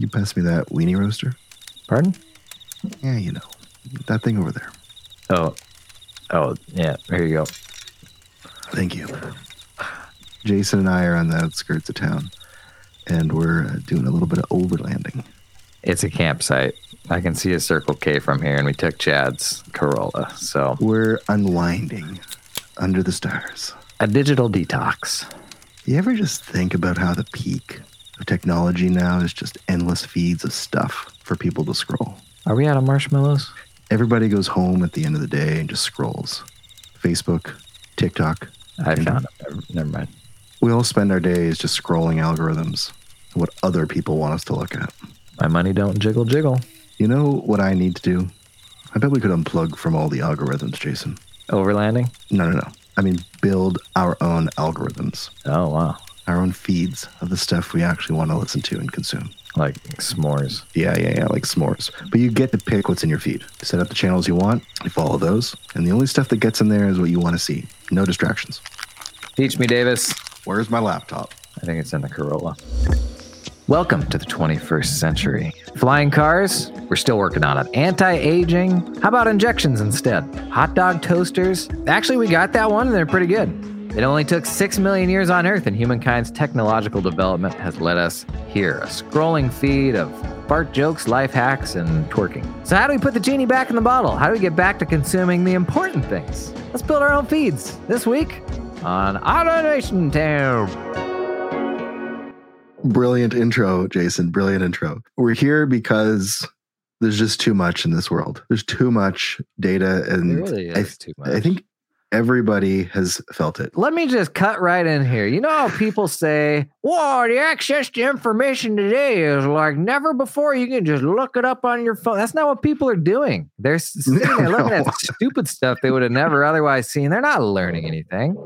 You pass me that weenie roaster? Pardon? Yeah, you know. That thing over there. Oh, oh, yeah. Here you go. Thank you. Jason and I are on the outskirts of town, and we're uh, doing a little bit of overlanding. It's a campsite. I can see a Circle K from here, and we took Chad's Corolla. So We're unwinding under the stars. a digital detox. You ever just think about how the peak of technology now is just endless feeds of stuff for people to scroll? Are we out of marshmallows? Everybody goes home at the end of the day and just scrolls. Facebook, TikTok. I found it. Never mind. We all spend our days just scrolling algorithms, what other people want us to look at. My money don't jiggle jiggle. You know what I need to do? I bet we could unplug from all the algorithms, Jason. Overlanding? No, no, no. I mean, build our own algorithms, Oh, wow. Our own feeds of the stuff we actually want to listen to and consume. Like s'mores. Yeah, yeah, yeah, like s'mores. But you get to pick what's in your feed. You set up the channels you want, you follow those, and the only stuff that gets in there is what you want to see. No distractions. Teach me, Davis. Where's my laptop? I think it's in the Corolla. Welcome to the 21st century. Flying cars? We're still working on it. Anti aging? How about injections instead? Hot dog toasters? Actually, we got that one and they're pretty good. It only took 6 million years on Earth, and humankind's technological development has led us here a scrolling feed of fart jokes, life hacks, and twerking. So, how do we put the genie back in the bottle? How do we get back to consuming the important things? Let's build our own feeds this week on Automation Town. Brilliant intro, Jason. Brilliant intro. We're here because there's just too much in this world. There's too much data, and It really I, much. I think everybody has felt it. Let me just cut right in here. You know how people say, "Whoa, the access to information today is like never before. You can just look it up on your phone." That's not what people are doing. They're sitting there looking at stupid stuff they would have never otherwise seen. They're not learning anything,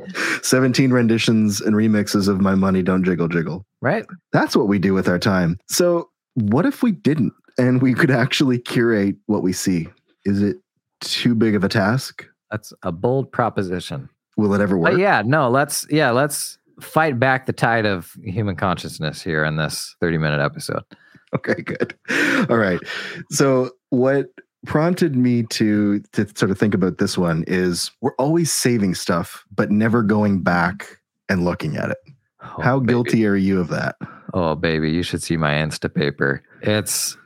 17 renditions and remixes of My Money Don't Jiggle Jiggle. right? That's what we do with our time. So, what if we didn't and we could actually curate what we see? Is it too big of a task? That's a bold proposition. Will it ever work? But yeah, no, let's yeah, let's fight back the tide of human consciousness here in this 30 minute episode. Okay, good. All right. So, what prompted me to to sort of think about this one is we're always saving stuff but never going back and looking at it. Oh, How baby. guilty are you of that? Oh baby, you should see my Instapaper. It's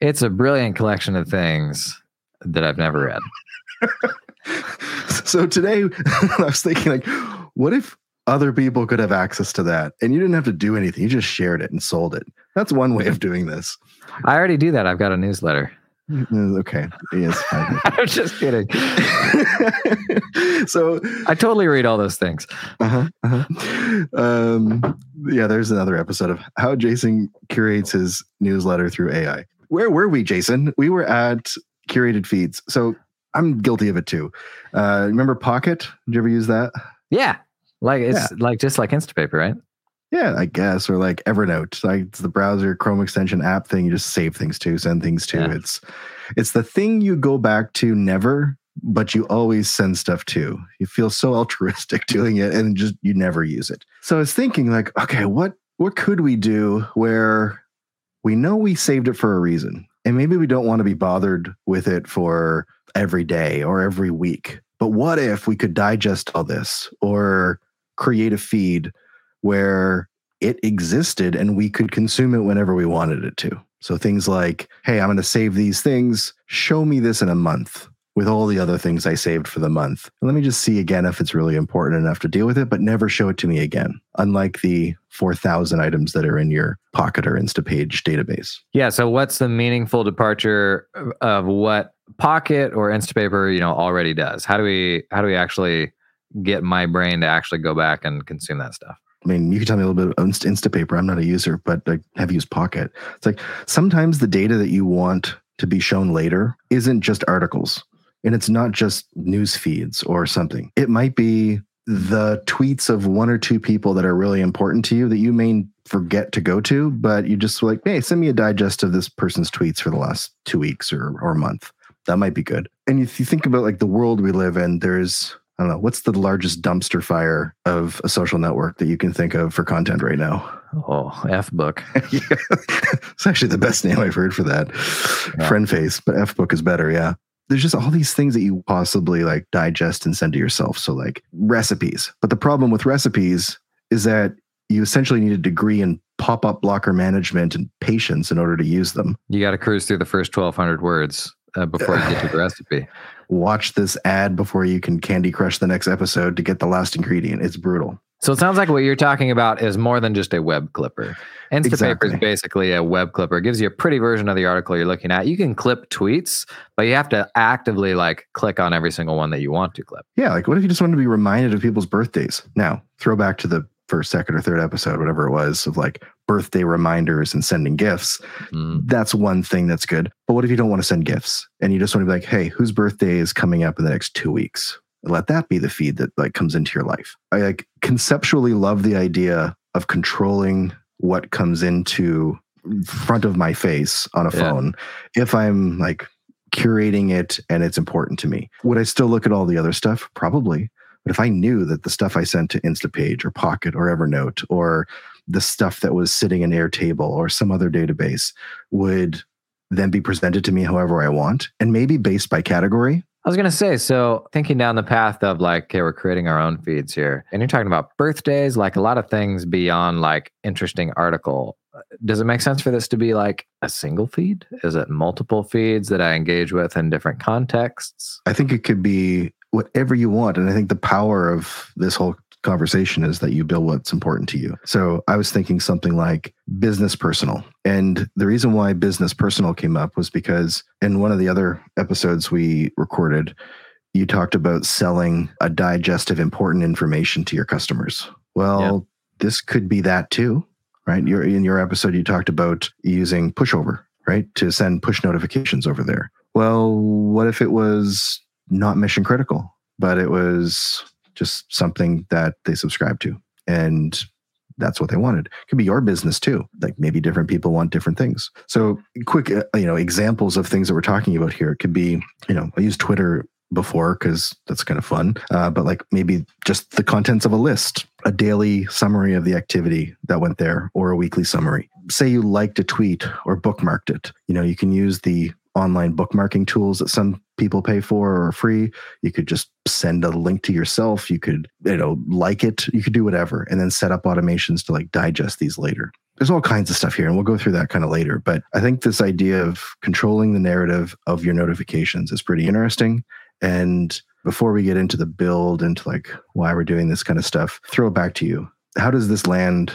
it's a brilliant collection of things that I've never read. so today I was thinking like what if other people could have access to that and you didn't have to do anything you just shared it and sold it that's one way of doing this I already do that. I've got a newsletter. Uh, okay yes. I'm just kidding. so I totally read all those things. uh-huh, uh-huh. um yeah there's another episode of how jason curates his newsletter through ai where were we jason we were at curated feeds so i'm guilty of it too uh remember pocket did you ever use that Yeah. Like it's like just like Instapaper, right? Yeah, I guess, or like Evernote, like it's the browser Chrome extension app thing. You just save things to, send things to. Yeah. It's it's the thing you go back to never, but you always send stuff to. You feel so altruistic doing it, and just you never use it. So I was thinking, like, okay, what what could we do where we know we saved it for a reason, and maybe we don't want to be bothered with it for every day or every week. But what if we could digest all this or create a feed where it existed and we could consume it whenever we wanted it to. So things like, hey, I'm going to save these things. Show me this in a month with all the other things I saved for the month. Let me just see again if it's really important enough to deal with it, but never show it to me again. Unlike the 4,000 items that are in your Pocket or Instapage database. Yeah. So what's the meaningful departure of what Pocket or Instapaper, you know, already does? How do we how do we actually get my brain to actually go back and consume that stuff? I mean, you can tell me a little bit of Instapaper. I'm not a user, but I have used Pocket. It's like sometimes the data that you want to be shown later isn't just articles and it's not just news feeds or something. It might be the tweets of one or two people that are really important to you that you may forget to go to, but you just like, hey, send me a digest of this person's tweets for the last two weeks or, or month. That might be good. And if you think about like the world we live in, there's I don't know, what's the largest dumpster fire of a social network that you can think of for content right now? Oh, F book. yeah. It's actually the best name I've heard for that. Yeah. Friend face, but F book is better. Yeah. There's just all these things that you possibly like digest and send to yourself. So, like recipes. But the problem with recipes is that you essentially need a degree in pop up blocker management and patience in order to use them. You got to cruise through the first 1,200 words uh, before you get to the recipe. Watch this ad before you can candy crush the next episode to get the last ingredient. It's brutal. So it sounds like what you're talking about is more than just a web clipper. Instapaper Exactly. is basically a web clipper. It gives you a pretty version of the article you're looking at. You can clip tweets, but you have to actively like click on every single one that you want to clip. Yeah. Like, what if you just wanted to be reminded of people's birthdays? Now, throw back to the first, second, or third episode, whatever it was, of like birthday reminders and sending gifts. Mm. That's one thing that's good. But what if you don't want to send gifts and you just want to be like, hey, whose birthday is coming up in the next two weeks? Let that be the feed that like comes into your life. I like conceptually love the idea of controlling what comes into front of my face on a Yeah. phone if I'm like curating it and it's important to me. Would I still look at all the other stuff? Probably. But if I knew that the stuff I sent to Instapage or Pocket or Evernote or the stuff that was sitting in Airtable or some other database would then be presented to me however I want and maybe based by category. I was going to say, so thinking down the path of like, okay, we're creating our own feeds here, and you're talking about birthdays, like a lot of things beyond like interesting article. Does it make sense for this to be like a single feed? Is it multiple feeds that I engage with in different contexts? I think it could be whatever you want. And I think the power of this whole conversation is that you build what's important to you. So I was thinking something like business personal. And the reason why business personal came up was because in one of the other episodes we recorded, you talked about selling a digest of important information to your customers. Well, this could be that too, right? You're, in your episode, you talked about using pushover, right? To send push notifications over there. Well, what if it was not mission critical, but it was just something that they subscribed to and that's what they wanted. It could be your business too. Like maybe different people want different things. So quick, uh, you know, examples of things that we're talking about here. It could be, you know, I use Twitter before because that's kind of fun. Uh, but like maybe just the contents of a list, a daily summary of the activity that went there, or a weekly summary. Say you liked a tweet or bookmarked it. You know, you can use the online bookmarking tools that some people pay for or free. You could just send a link to yourself. You could, you know, like it. You could do whatever and then set up automations to like digest these later. There's all kinds of stuff here, and we'll go through that kind of later. But I think this idea of controlling the narrative of your notifications is pretty interesting. And before we get into the build, into like why we're doing this kind of stuff, throw it back to you. How does this land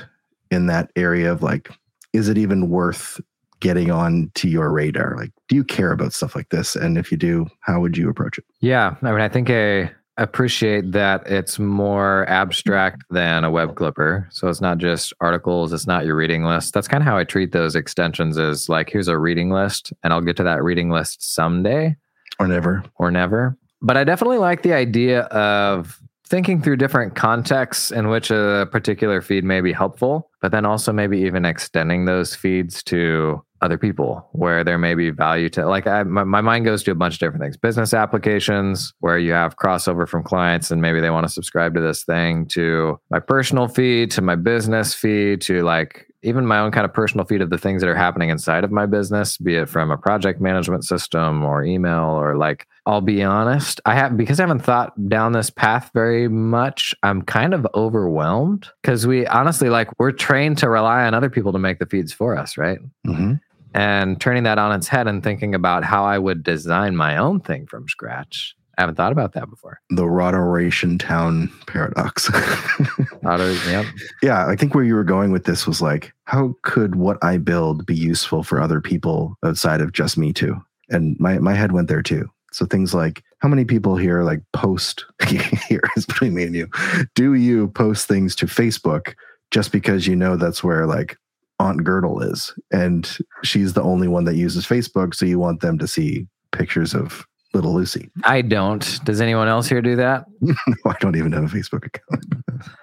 in that area of like, is it even worth getting on to your radar? Like, do you care about stuff like this? And if you do, how would you approach it? Yeah, I mean, I think I appreciate that it's more abstract than a web clipper. So it's not just articles, it's not your reading list. That's kind of how I treat those extensions is like here's a reading list and I'll get to that reading list someday Or never? or never. But I definitely like the idea of thinking through different contexts in which a particular feed may be helpful, but then also maybe even extending those feeds to other people where there may be value to like I, my, my mind goes to a bunch of different things. Business applications where you have crossover from clients and maybe they want to subscribe to this thing to my personal feed to my business feed to like even my own kind of personal feed of the things that are happening inside of my business be it from a project management system or email or like I'll be honest, I have because I haven't thought down this path very much. I'm kind of overwhelmed because we honestly like we're trained to rely on other people to make the feeds for us, right? hmm And turning that on its head and thinking about how I would design my own thing from scratch. I haven't thought about that before. The Automation Town paradox. Yep. yeah, I think where you were going with this was like, how could what I build be useful for other people outside of just me too? And my, my head went there too. So things like how many people here like post here is between me and you. Do you post things to Facebook just because you know that's where like Aunt Girdle is and she's the only one that uses Facebook, so you want them to see pictures of little Lucy. I don't. Does anyone else here do that? no, I don't even have a Facebook account.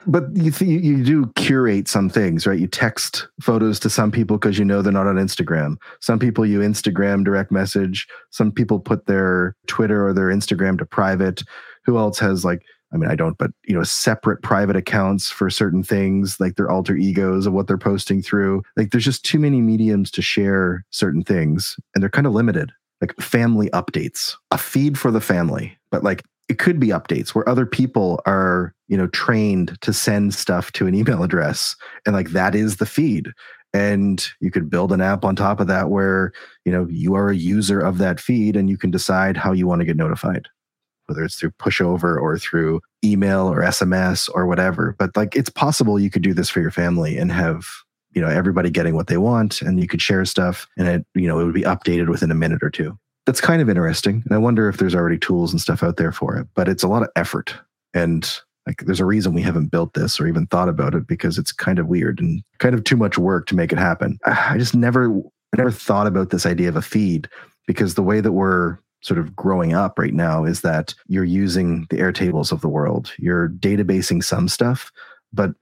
but you, th- you you do curate some things, right? You text photos to some people because you know they're not on Instagram. Some people you Instagram direct message. Some people put their Twitter or their Instagram to private. Who else has like I mean, I don't, but you know, separate private accounts for certain things, like their alter egos of what they're posting through. Like there's just too many mediums to share certain things, and they're kind of limited. Like family updates, a feed for the family, but like it could be updates where other people are, you know, trained to send stuff to an email address, and like that is the feed. And you could build an app on top of that where, you know, you are a user of that feed and you can decide how you want to get notified whether it's through pushover or through email or SMS or whatever. But like it's possible you could do this for your family and have you know everybody getting what they want and you could share stuff and it you know it would be updated within a minute or two. That's kind of interesting. And i wonder if there's already tools and stuff out there for it but it's a lot of effort. And like there's a reason we haven't built this or even thought about it because it's kind of weird and kind of too much work to make it happen. I just never I never thought about this idea of a feed because the way that we're sort of growing up right now is that you're using the Airtables of the world. You're databasing some stuff, but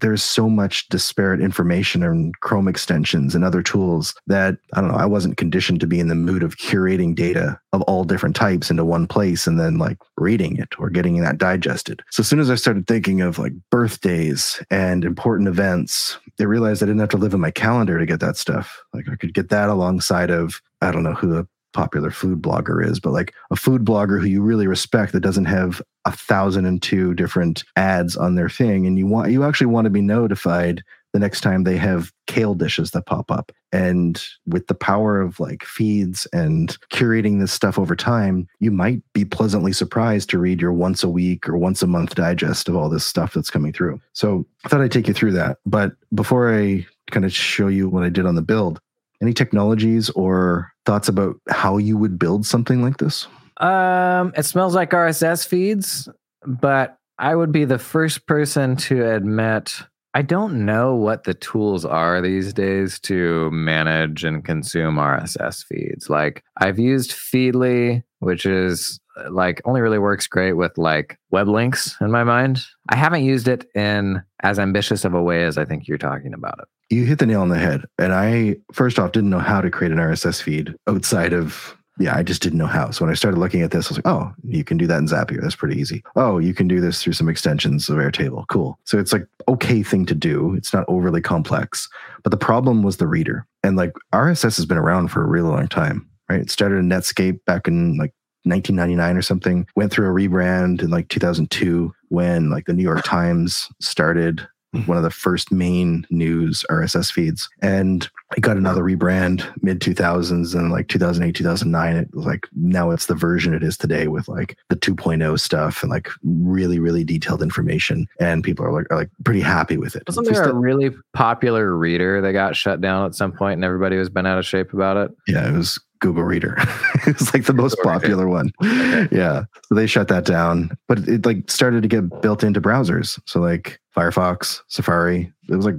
there's so much disparate information and Chrome extensions and other tools that I don't know. I wasn't conditioned to be in the mood of curating data of all different types into one place and then like reading it or getting that digested. So as soon as I started thinking of like birthdays and important events, I realized I didn't have to live in my calendar to get that stuff. Like I could get that alongside of I don't know who the popular food blogger is, but like a food blogger who you really respect that doesn't have a thousand and two different ads on their thing. And you want, you actually want to be notified the next time they have kale dishes that pop up. And with the power of like feeds and curating this stuff over time, you might be pleasantly surprised to read your once a week or once a month digest of all this stuff that's coming through. So I thought I'd take you through that. But before I kind of show you what I did on the build, any technologies or thoughts about how you would build something like this? Um, it smells like RSS feeds, but I would be the first person to admit I don't know what the tools are these days to manage and consume RSS feeds. Like I've used Feedly, which is like only really works great with like web links in my mind. I haven't used it in as ambitious of a way as I think you're talking about it. You hit the nail on the head. And I, first off, didn't know how to create an RSS feed outside of, yeah, I just didn't know how. So when I started looking at this, I was like, oh, you can do that in Zapier. That's pretty easy. Oh, you can do this through some extensions of Airtable. Cool. So it's like, okay thing to do. It's not overly complex. But the problem was the reader. And like RSS has been around for a really long time, right? It started in Netscape back in like 1999 or something. Went through a rebrand in like 2002 when like the New York Times started one of the first main news RSS feeds. And it got another rebrand mid 2000s and like 2008, 2009. It was like now it's the version it is today with like the 2.0 stuff and like really, really detailed information. And people are like, are like pretty happy with it. Wasn't there a really popular reader that got shut down at some point and everybody was bent out of shape about it? Yeah, it was Google Reader. it was like the most popular one. Yeah. So they shut that down, but it like started to get built into browsers. So like Firefox, Safari, it was like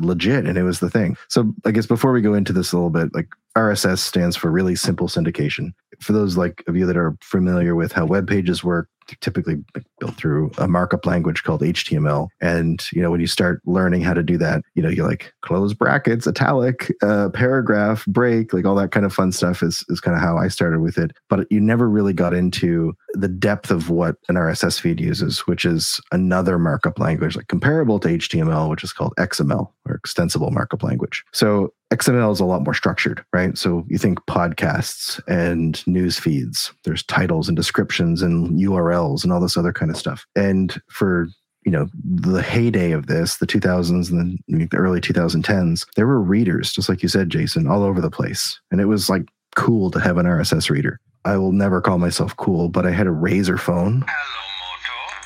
legit and it was the thing. So I guess before we go into this a little bit, like RSS stands for really simple syndication. For those like of you that are familiar with how web pages work, typically built through a markup language called HTML. And you know, when you start learning how to do that, you know, you like close brackets, italic, uh, paragraph, break, like all that kind of fun stuff is is kind of how I started with it. But you never really got into the depth of what an RSS feed uses, which is another markup language, like comparable to HTML, which is called XML or extensible markup language. So XML is a lot more structured, right? So you think podcasts and news feeds, there's titles and descriptions and URLs and all this other kind of stuff. And for you know the heyday of this the 2000s and the early 2010s there were readers just like you said jason all over the place and it was like cool to have an rss reader i will never call myself cool but i had a Razr phone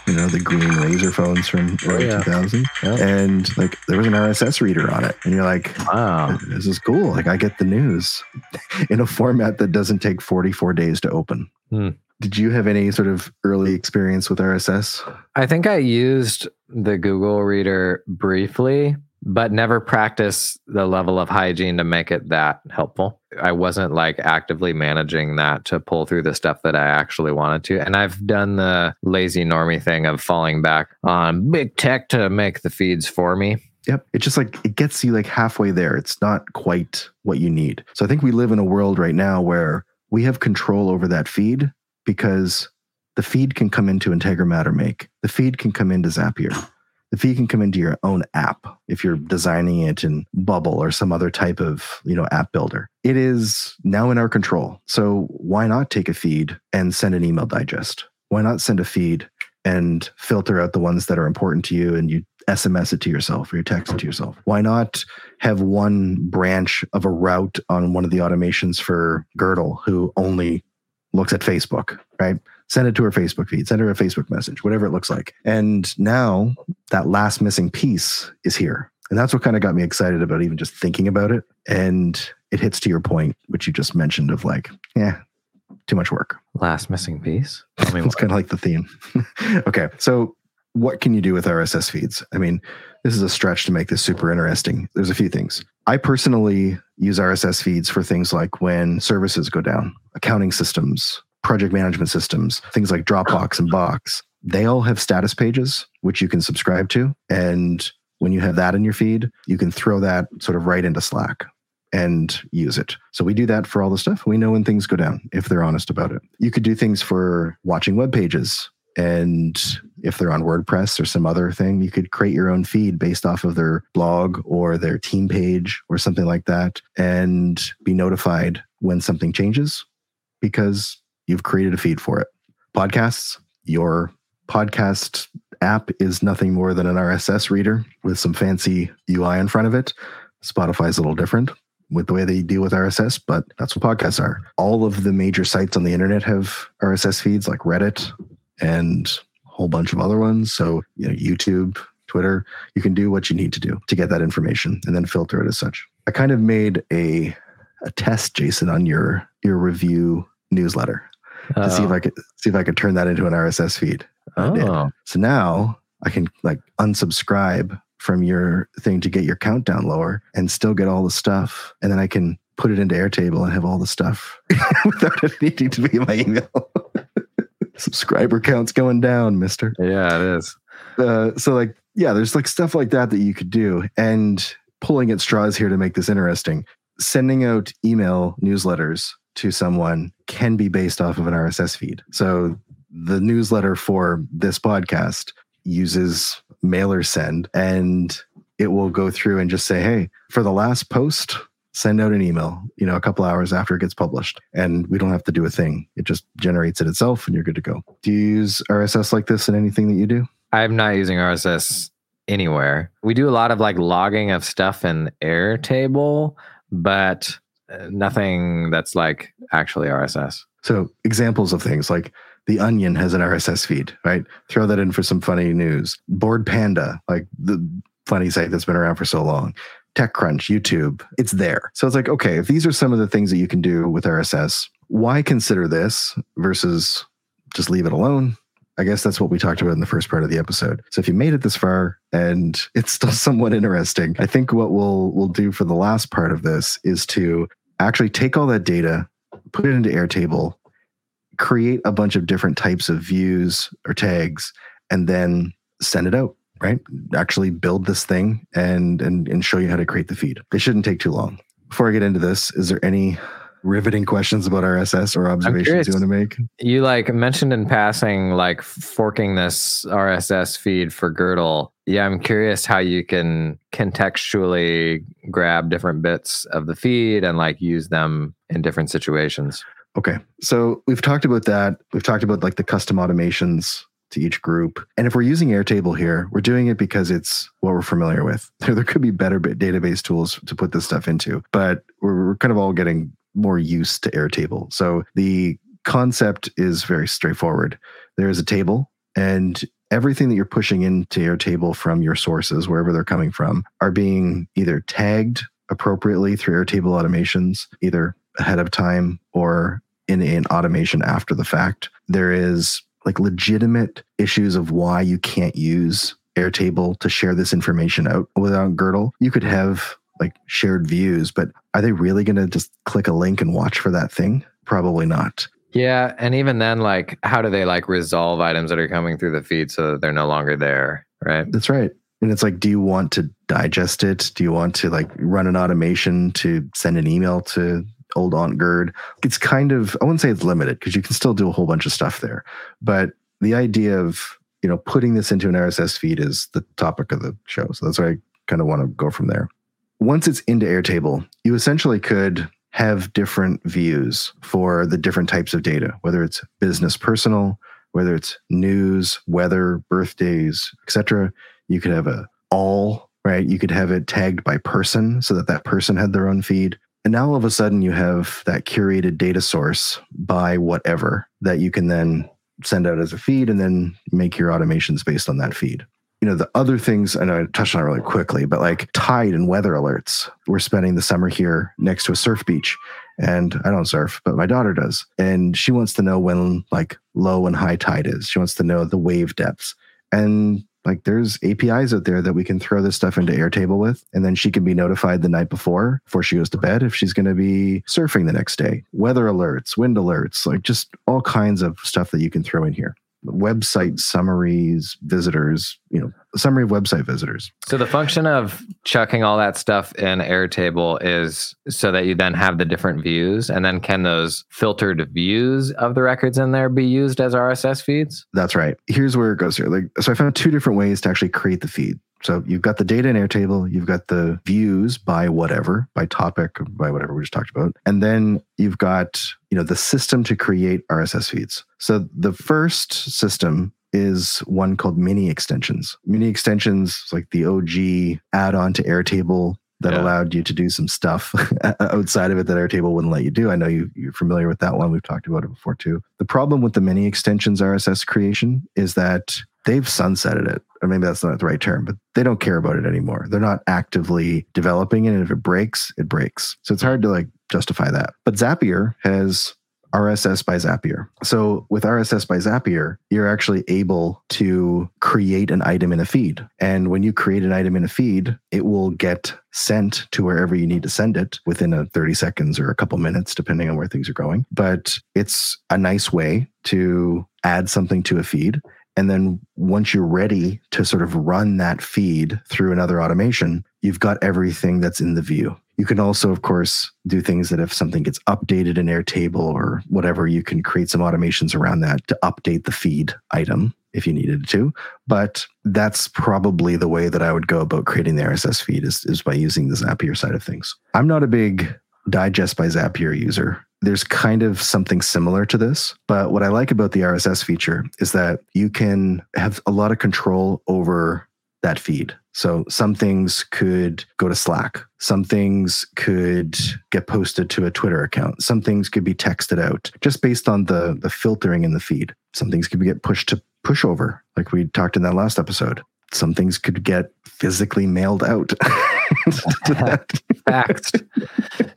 you know, the green Razr phones from early yeah. 2000. Yeah. And like there was an RSS reader on it. And you're like, wow, this is cool. Like I get the news in a format that doesn't take 44 days to open. Hmm. Did you have any sort of early experience with RSS? I think I used the Google Reader briefly, but never practiced the level of hygiene to make it that helpful. I wasn't like actively managing that to pull through the stuff that I actually wanted to. And I've done the lazy normie thing of falling back on big tech to make the feeds for me. Yep. It just like it gets you like halfway there. It's not quite what you need. So I think we live in a world right now where we have control over that feed because The feed can come into Integromat or Make. The feed can come into Zapier. The feed can come into your own app if you're designing it in Bubble or some other type of you know app builder. It is now in our control. So why not take a feed and send an email digest? Why not send a feed and filter out the ones that are important to you and you SMS it to yourself or you text it to yourself? Why not have one branch of a route on one of the automations for Girdle who only looks at Facebook, right? Send it to her Facebook feed, send her a Facebook message, whatever it looks like. And now that last missing piece is here. And that's what kind of got me excited about even just thinking about it. And it hits to your point, which you just mentioned of like, yeah, too much work. Last missing piece. I mean, it's kind of like the theme. okay. So, what can you do with RSS feeds? I mean, this is a stretch to make this super interesting. There's a few things. I personally use RSS feeds for things like when services go down, accounting systems, project management systems, things like Dropbox and Box. They all have status pages, which you can subscribe to. And when you have that in your feed, you can throw that sort of right into Slack and use it. So we do that for all the stuff. We know when things go down if they're honest about it. You could do things for watching web pages and if they're on WordPress or some other thing, you could create your own feed based off of their blog or their team page or something like that and be notified when something changes because you've created a feed for it. Podcasts, your podcast app is nothing more than an RSS reader with some fancy UI in front of it. Spotify's a little different with the way they deal with RSS, but that's what podcasts are. All of the major sites on the internet have RSS feeds like Reddit, and whole bunch of other ones. So, you know, YouTube, Twitter, you can do what you need to do to get that information and then filter it as such. I kind of made a a test, Jason, on your your review newsletter to Oh. see if oh. I could see if I could turn that into an RSS feed. Oh, So now I can like unsubscribe from your thing to get your countdown lower and still get all the stuff. And then I can put it into Airtable and have all the stuff without it needing to be in my email. Subscriber counts going down, mister. yeah, it is. Uh, so like, yeah, there's like stuff like that that you could do. And pulling at straws here to make this interesting. Sending out email newsletters to someone can be based off of an RSS feed. So the newsletter for this podcast uses MailerSend and it will go through and just say, hey, for the last post, send out an email, you know, a couple hours after it gets published. And we don't have to do a thing. It just generates it itself and you're good to go. Do you use RSS like this in anything that you do? I'm not using RSS anywhere. We do a lot of like logging of stuff in Airtable, but uh, nothing that's like actually RSS. So examples of things like the Onion has an RSS feed, right? Throw that in for some funny news. Bored Panda, like the funny site that's been around for so long. TechCrunch, YouTube, it's there. So it's like, okay, if these are some of the things that you can do with RSS, why consider this versus just leave it alone? I guess that's what we talked about in the first part of the episode. So if you made it this far and it's still somewhat interesting, I think what we'll we'll do for the last part of this is to actually take all that data, put it into Airtable, create a bunch of different types of views or tags, and then send it out. Right? Actually build this thing and and and show you how to create the feed. It shouldn't take too long. Before I get into this, is there any riveting questions about RSS or observations you want to make? You like mentioned in passing, like forking this RSS feed for Girdle. Yeah, I'm curious how you can contextually grab different bits of the feed and like use them in different situations. Okay. So we've talked about that. We've talked about like the custom automations to each group. And if we're using Airtable here, we're doing it because it's what we're familiar with. There, could be better database tools to put this stuff into, but we're kind of all getting more used to Airtable. So the concept is very straightforward. There is a table and everything that you're pushing into Airtable from your sources, wherever they're coming from, are being either tagged appropriately through Airtable automations, either ahead of time or in an automation after the fact. There is like legitimate issues of why you can't use Airtable to share this information out without Girdle. You could have like shared views, but are they really going to just click a link and watch for that thing? Probably not. Yeah, and even then, like, how do they like resolve items that are coming through the feed so that they're no longer there? Right. That's right. And it's like, do you want to digest it? Do you want to like run an automation to send an email to old Aunt Gerd. It's kind of, I wouldn't say it's limited because you can still do a whole bunch of stuff there. But the idea of, you know, putting this into an RSS feed is the topic of the show. So that's why I kind of want to go from there. Once it's into Airtable, you essentially could have different views for the different types of data, whether it's business personal, whether it's news, weather, birthdays, etc. You could have a all, right? You could have it tagged by person so that that person had their own feed. And now all of a sudden you have that curated data source by whatever that you can then send out as a feed and then make your automations based on that feed you know, the other things, know I touched on it really quickly, but like tide and weather alerts. We're spending the summer here next to a surf beach. And I don't surf, but my daughter does. And she wants to know when like low and high tide is. She wants to know the wave depths. And like there's APIs out there that we can throw this stuff into Airtable with. And then she can be notified the night before, before she goes to bed, if she's going to be surfing the next day. Weather alerts, wind alerts, like just all kinds of stuff that you can throw in here website summaries, visitors, you know, summary of website visitors. So the function of chucking all that stuff in Airtable is so that you then have the different views and then can those filtered views of the records in there be used as RSS feeds? That's right. Here's where it goes here. Like so I found two different ways to actually create the feed. So you've got the data in Airtable, you've got the views by whatever, by topic, by whatever we just talked about. And then you've got, you know, the system to create RSS feeds. So the first system is one called miniExtensions. Mini extensions like the OG add-on to Airtable that yeah. allowed you to do some stuff outside of it that Airtable wouldn't let you do. I know you, you're familiar with that one. We've talked about it before too. The problem with the miniExtensions RSS creation is that they've sunsetted it. Or maybe that's not the right term, but they don't care about it anymore. They're not actively developing it. And if it breaks, it breaks. So it's hard to like justify that. But Zapier has RSS by Zapier. So with RSS by Zapier, you're actually able to create an item in a feed. And when you create an item in a feed, it will get sent to wherever you need to send it within a 30 seconds or a couple minutes, depending on where things are going. But it's a nice way to add something to a feed. And then once you're ready to sort of run that feed through another automation, you've got everything that's in the view. You can also, of course, do things that if something gets updated in Airtable or whatever, you can create some automations around that to update the feed item if you needed to. But that's probably the way that I would go about creating the RSS feed is, is by using the Zapier side of things. I'm not a big digest by Zapier user there's kind of something similar to this. But what I like about the RSS feature is that you can have a lot of control over that feed. So some things could go to Slack. Some things could get posted to a Twitter account. Some things could be texted out just based on the, the filtering in the feed. Some things could get pushed to pushover, like we talked in that last episode. Some things could get physically mailed out. Facts.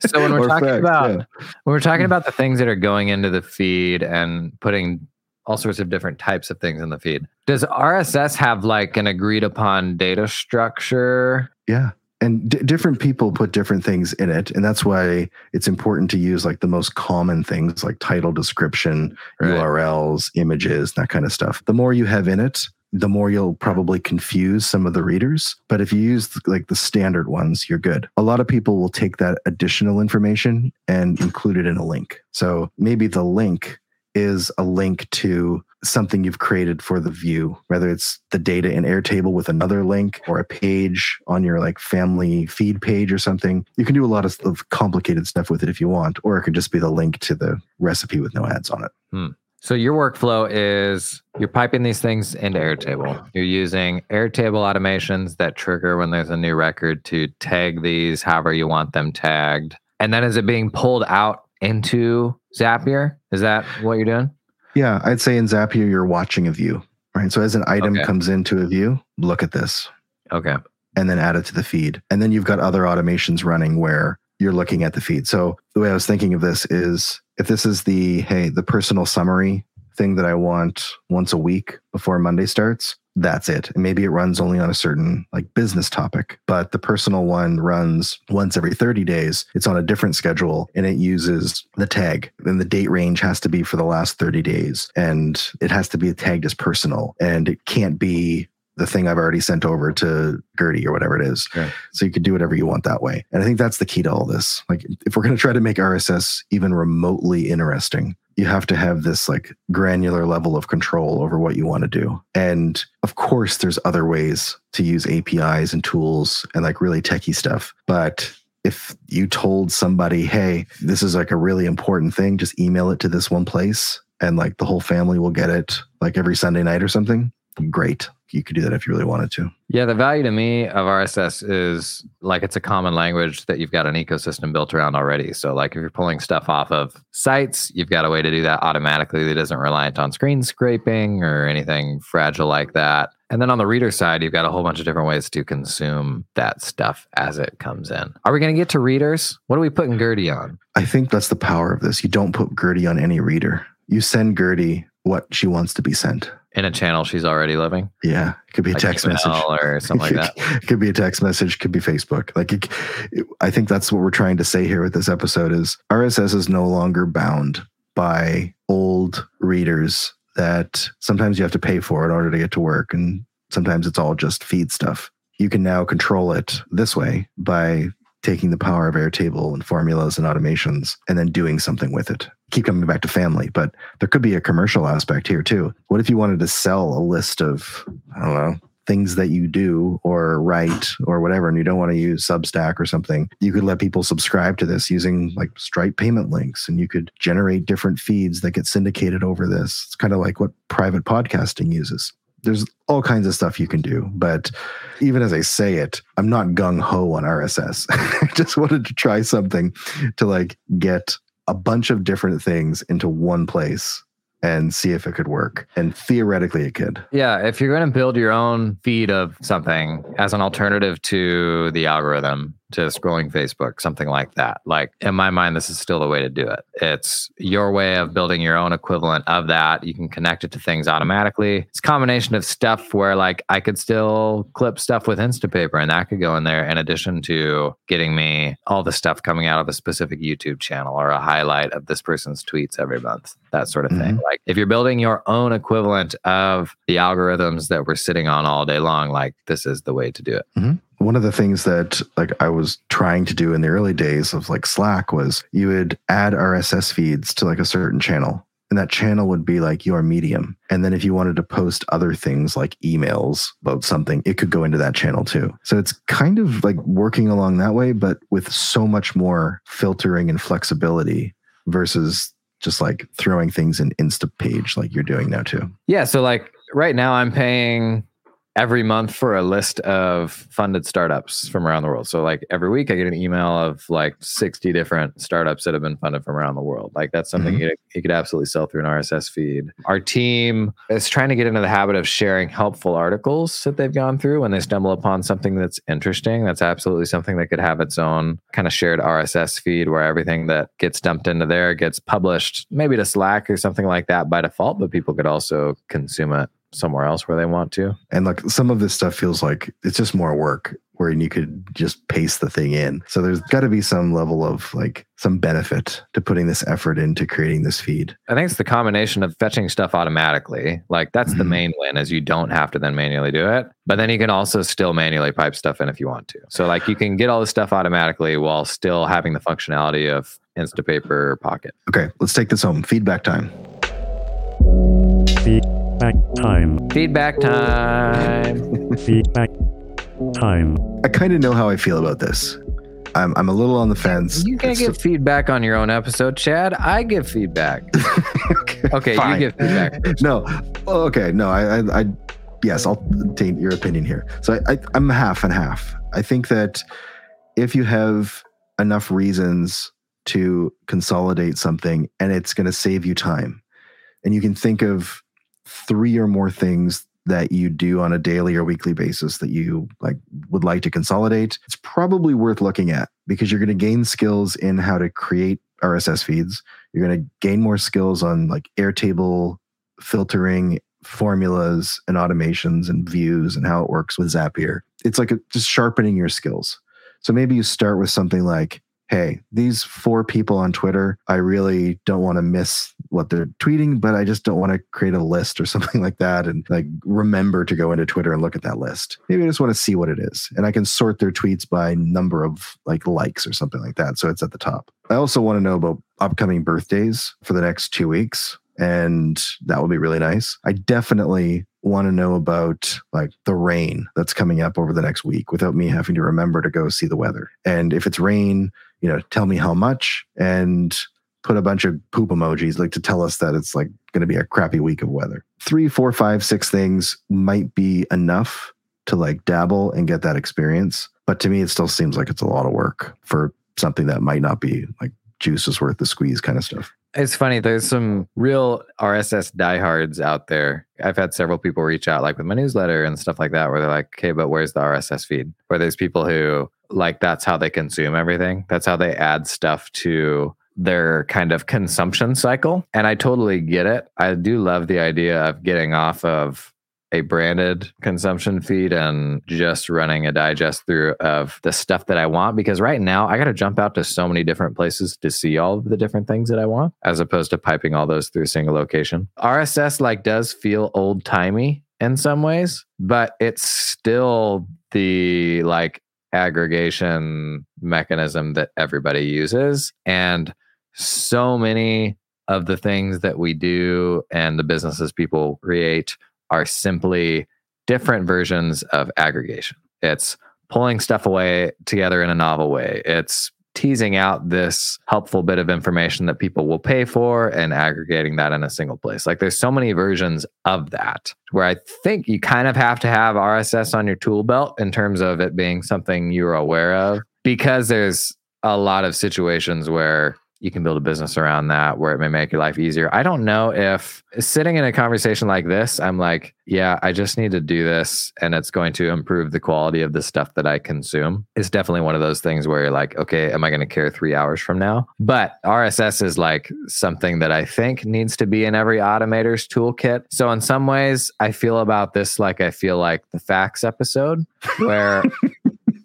So when we're or talking facts, about yeah. when we're talking about the things that are going into the feed and putting all sorts of different types of things in the feed, does RSS have like an agreed upon data structure? Yeah. And d- different people put different things in it. And that's why it's important to use like the most common things like title, description, right. URLs, images, that kind of stuff. The more you have in it, the more you'll probably confuse some of the readers. But if you use like the standard ones, you're good. A lot of people will take that additional information and include it in a link. So maybe the link is a link to something you've created for the view, whether it's the data in Airtable with another link or a page on your like family feed page or something. You can do a lot of, of complicated stuff with it if you want, or it could just be the link to the recipe with no ads on it. Hmm. So your workflow is you're piping these things into Airtable. You're using Airtable automations that trigger when there's a new record to tag these however you want them tagged. And then is it being pulled out into Zapier? Is that what you're doing? Yeah, I'd say in Zapier you're watching a view, right? So as an item okay. comes into a view, look at this. Okay. And then add it to the feed. And then you've got other automations running where you're looking at the feed. So the way I was thinking of this is if this is the hey the personal summary thing that I want once a week before Monday starts, that's it. And maybe it runs only on a certain like business topic, but the personal one runs once every 30 days. It's on a different schedule and it uses the tag. Then the date range has to be for the last 30 days and it has to be tagged as personal and it can't be the thing I've already sent over to Gertie or whatever it is. Sure. So you could do whatever you want that way. And I think that's the key to all this. Like if we're going to try to make RSS even remotely interesting, you have to have this like granular level of control over what you want to do. And of course, there's other ways to use APIs and tools and like really techie stuff. But if you told somebody, hey, this is like a really important thing, just email it to this one place and like the whole family will get it like every Sunday night or something, great. You could do that if you really wanted to. Yeah, the value to me of RSS is like it's a common language that you've got an ecosystem built around already. So, like if you're pulling stuff off of sites, you've got a way to do that automatically that isn't reliant on screen scraping or anything fragile like that. And then on the reader side, you've got a whole bunch of different ways to consume that stuff as it comes in. Are we going to get to readers? What are we putting Gertie on? I think that's the power of this. You don't put Gertie on any reader. You send Gertie what she wants to be sent. In a channel she's already living? Yeah. It could be a Like text message. or something like that. It could be a text message, could be Facebook. Like it, it- I think that's what we're trying to say here with this episode is RSS is no longer bound by old readers that sometimes you have to pay for in order to get to work and sometimes it's all just feed stuff. You can now control it this way by taking the power of Airtable and formulas and automations and then doing something with it. Keep coming back to family, but there could be a commercial aspect here too. What if you wanted to sell a list of, I don't know, things that you do or write or whatever, and you don't want to use Substack or something? You could let people subscribe to this using like Stripe payment links and you could generate different feeds that get syndicated over this. It's kind of like what private podcasting uses there's all kinds of stuff you can do. But even as I say it, I'm not gung ho on RSS. I just wanted to try something to like get a bunch of different things into one place and see if it could work. And theoretically, it could. Yeah, if you're going to build your own feed of something as an alternative to the algorithm, to scrolling Facebook, something like that, like in my mind, this is still the way to do it. It's your way of building your own equivalent of that. You can connect it to things automatically. It's a combination of stuff where, like, I could still clip stuff with Instapaper and that could go in there in addition to getting me all the stuff coming out of a specific YouTube channel or a highlight of this person's tweets every month, that sort of thing. Mm-hmm. Like, if you're building your own equivalent of the algorithms that we're sitting on all day long, like, this is the way to do it. Mm-hmm. One of the things that like I was trying to do in the early days of like Slack was you would add RSS feeds to like a certain channel. And that channel would be like your medium. And then if you wanted to post other things like emails about something, it could go into that channel too. So it's kind of like working along that way, but with so much more filtering and flexibility versus just like throwing things in Instapage like you're doing now too. Yeah. So, like, right now, I'm paying every month for a list of funded startups from around the world. So, like, every week I get an email of like 60 different startups that have been funded from around the world. Like, that's something mm-hmm. you, you could absolutely sell through an RSS feed. Our team is trying to get into the habit of sharing helpful articles that they've gone through when they stumble upon something that's interesting. That's absolutely something that could have its own kind of shared RSS feed where everything that gets dumped into there gets published, maybe to Slack or something like that by default, but people could also consume it somewhere else where they want to. And like some of this stuff feels like it's just more work where you could just paste the thing in. So there's got to be some level of like some benefit to putting this effort into creating this feed. I think it's the combination of fetching stuff automatically. Like that's the Mhm. main win is you don't have to then manually do it. But then you can also still manually pipe stuff in if you want to. So like you can get all the stuff automatically while still having the functionality of Instapaper Pocket. Okay, let's take this home. Feedback time. Feedback time. Feedback time. Feedback time. I kind of know how I feel about this. I'm, I'm a little on the fence. You can't It's give feedback on your own episode, Chad. I give feedback. okay, Okay, you give feedback. No, oh, okay, no, I, I, I, yes, I'll take your opinion here. So I, I, I'm half and half. I think that if you have enough reasons to consolidate something and it's going to save you time, and you can think of three or more things that you do on a daily or weekly basis that you like would like to consolidate, it's probably worth looking at because you're going to gain skills in how to create RSS feeds. You're going to gain more skills on like Airtable filtering formulas and automations and views and how it works with Zapier. It's like a, just sharpening your skills. So maybe you start with something like, hey, these four people on Twitter, I really don't want to miss what they're tweeting, but I just don't want to create a list or something like that and like remember to go into Twitter and look at that list. Maybe I just want to see what it is. And I can sort their tweets by number of like likes or something like that. So it's at the top. I also want to know about upcoming birthdays for the next two weeks. And that would be really nice. I definitely want to know about like the rain that's coming up over the next week without me having to remember to go see the weather. And if it's rain, you know, tell me how much and put a bunch of poop emojis like to tell us that it's like going to be a crappy week of weather. Three, four, five, six things might be enough to like dabble and get that experience. But to me, it still seems like it's a lot of work for something that might not be like juice is worth the squeeze kind of stuff. It's funny. There's some real RSS diehards out there. I've had several people reach out, like with my newsletter and stuff like that, where they're like, okay, but where's the RSS feed? Where there's people who like that's how they consume everything. That's how they add stuff to their kind of consumption cycle. And I totally get it. I do love the idea of getting off of a branded consumption feed and just running a digest through of the stuff that I want because right now I got to jump out to so many different places to see all of the different things that I want as opposed to piping all those through a single location. RSS like does feel old timey in some ways, but it's still the like aggregation mechanism that everybody uses and so many of the things that we do and the businesses people create are simply different versions of aggregation. It's pulling stuff away together in a novel way. It's teasing out this helpful bit of information that people will pay for and aggregating that in a single place. Like there's so many versions of that where I think you kind of have to have RSS on your tool belt in terms of it being something you're aware of because there's a lot of situations where you can build a business around that where it may make your life easier. I don't know if sitting in a conversation like this, I'm like, yeah, I just need to do this and it's going to improve the quality of the stuff that I consume. It's definitely one of those things where you're like, okay, am I going to care three hours from now? But RSS is like something that I think needs to be in every automator's toolkit. So in some ways, I feel about this like I feel like the fax episode where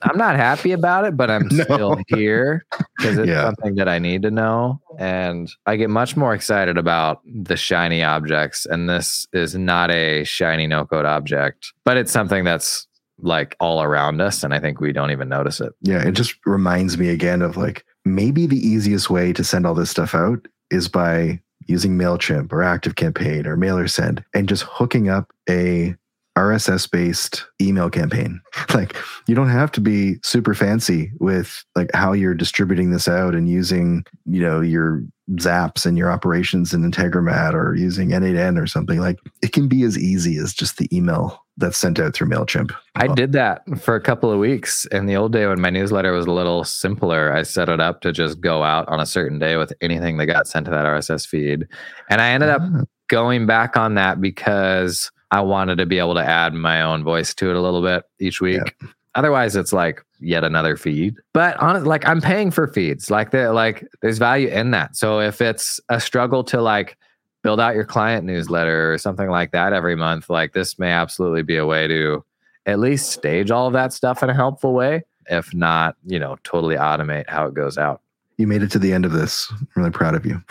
I'm not happy about it, but I'm No. still here because it's Yeah. something that I need to know. And I get much more excited about the shiny objects. And this is not a shiny no code object, but it's something that's like all around us. And I think we don't even notice it. Yeah, it just reminds me again of like maybe the easiest way to send all this stuff out is by using MailChimp or ActiveCampaign or MailerSend and just hooking up a RSS based email campaign. Like you don't have to be super fancy with like how you're distributing this out and using, you know, your zaps and your operations in Integromat or using N8N or something. Like it can be as easy as just the email that's sent out through MailChimp. I did that for a couple of weeks in the old day when my newsletter was a little simpler. I set it up to just go out on a certain day with anything that got sent to that RSS feed. And I ended up Ah. going back on that because I wanted to be able to add my own voice to it a little bit each week. Otherwise, it's like yet another feed. But on like I'm paying for feeds. Like there, like there's value in that. So if it's a struggle to like build out your client newsletter or something like that every month, like this may absolutely be a way to at least stage all of that stuff in a helpful way. If not, you know, totally automate how it goes out. You made it to the end of this. I'm really proud of you.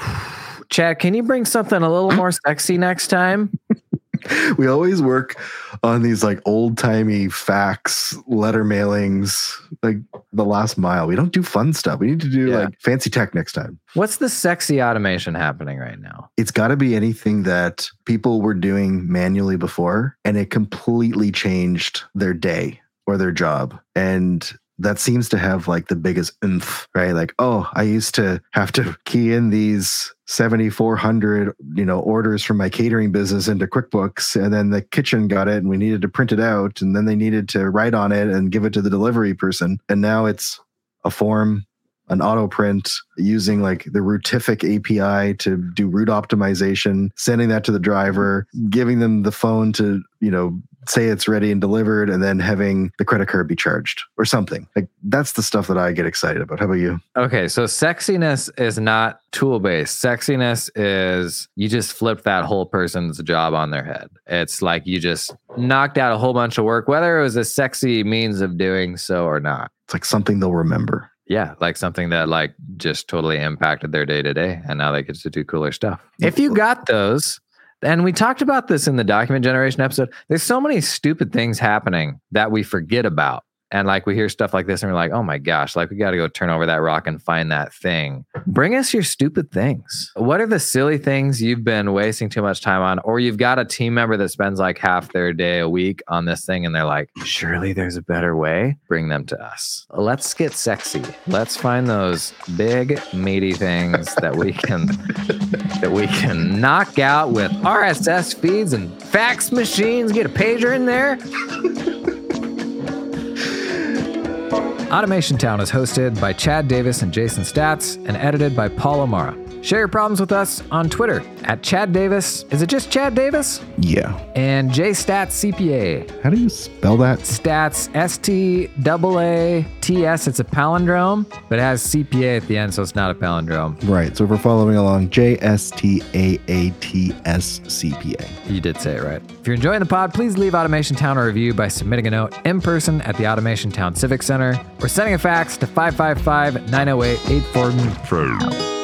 Chad, can you bring something a little more sexy next time? we always work on these like old timey fax letter mailings, like the last mile. We don't do fun stuff. We need to do Yeah. like fancy tech next time. What's the sexy automation happening right now? It's got to be anything that people were doing manually before and it completely changed their day or their job. And that seems to have like the biggest oomph, right? Like, oh, I used to have to key in these 7,400, you know, orders from my catering business into QuickBooks. And then the kitchen got it and we needed to print it out. And then they needed to write on it and give it to the delivery person. And now it's a form, an auto print using like the Routific API to do route optimization, sending that to the driver, giving them the phone to, you know, say it's ready and delivered, and then having the credit card be charged or something. Like that's the stuff that I get excited about. How about you? Okay, so sexiness is not tool based. Sexiness is you just flip that whole person's job on their head. It's like you just knocked out a whole bunch of work, whether it was a sexy means of doing so or not. It's like something they'll remember. Yeah, like something that like just totally impacted their day to day, and now they get to do cooler stuff. If you got those, and we talked about this in the document generation episode, there's so many stupid things happening that we forget about. And like we hear stuff like this and we're like, oh my gosh, like we got to go turn over that rock and find that thing. Bring us your stupid things. What are the silly things you've been wasting too much time on? Or you've got a team member that spends like half their day a week on this thing and they're like, surely there's a better way? Bring them to us. Let's get sexy. Let's find those big, meaty things that we can. that we can knock out with RSS feeds and fax machines, get a pager in there. Automation Town is hosted by Chad Davis and Jason Staats and edited by Paul O'Mara. Share your problems with us on Twitter at Chad Davis. Is it just Chad Davis? Yeah. And J Staats CPA. How do you spell that? Staats S T A A T S. It's a palindrome, but it has CPA at the end, so it's not a palindrome. Right. So if we're following along, J S T A A T S C P A. You did say it right. If you're enjoying the pod, please leave Automation Town a review by submitting a note in person at the Automation Town Civic Center or sending a fax to 555 908 84.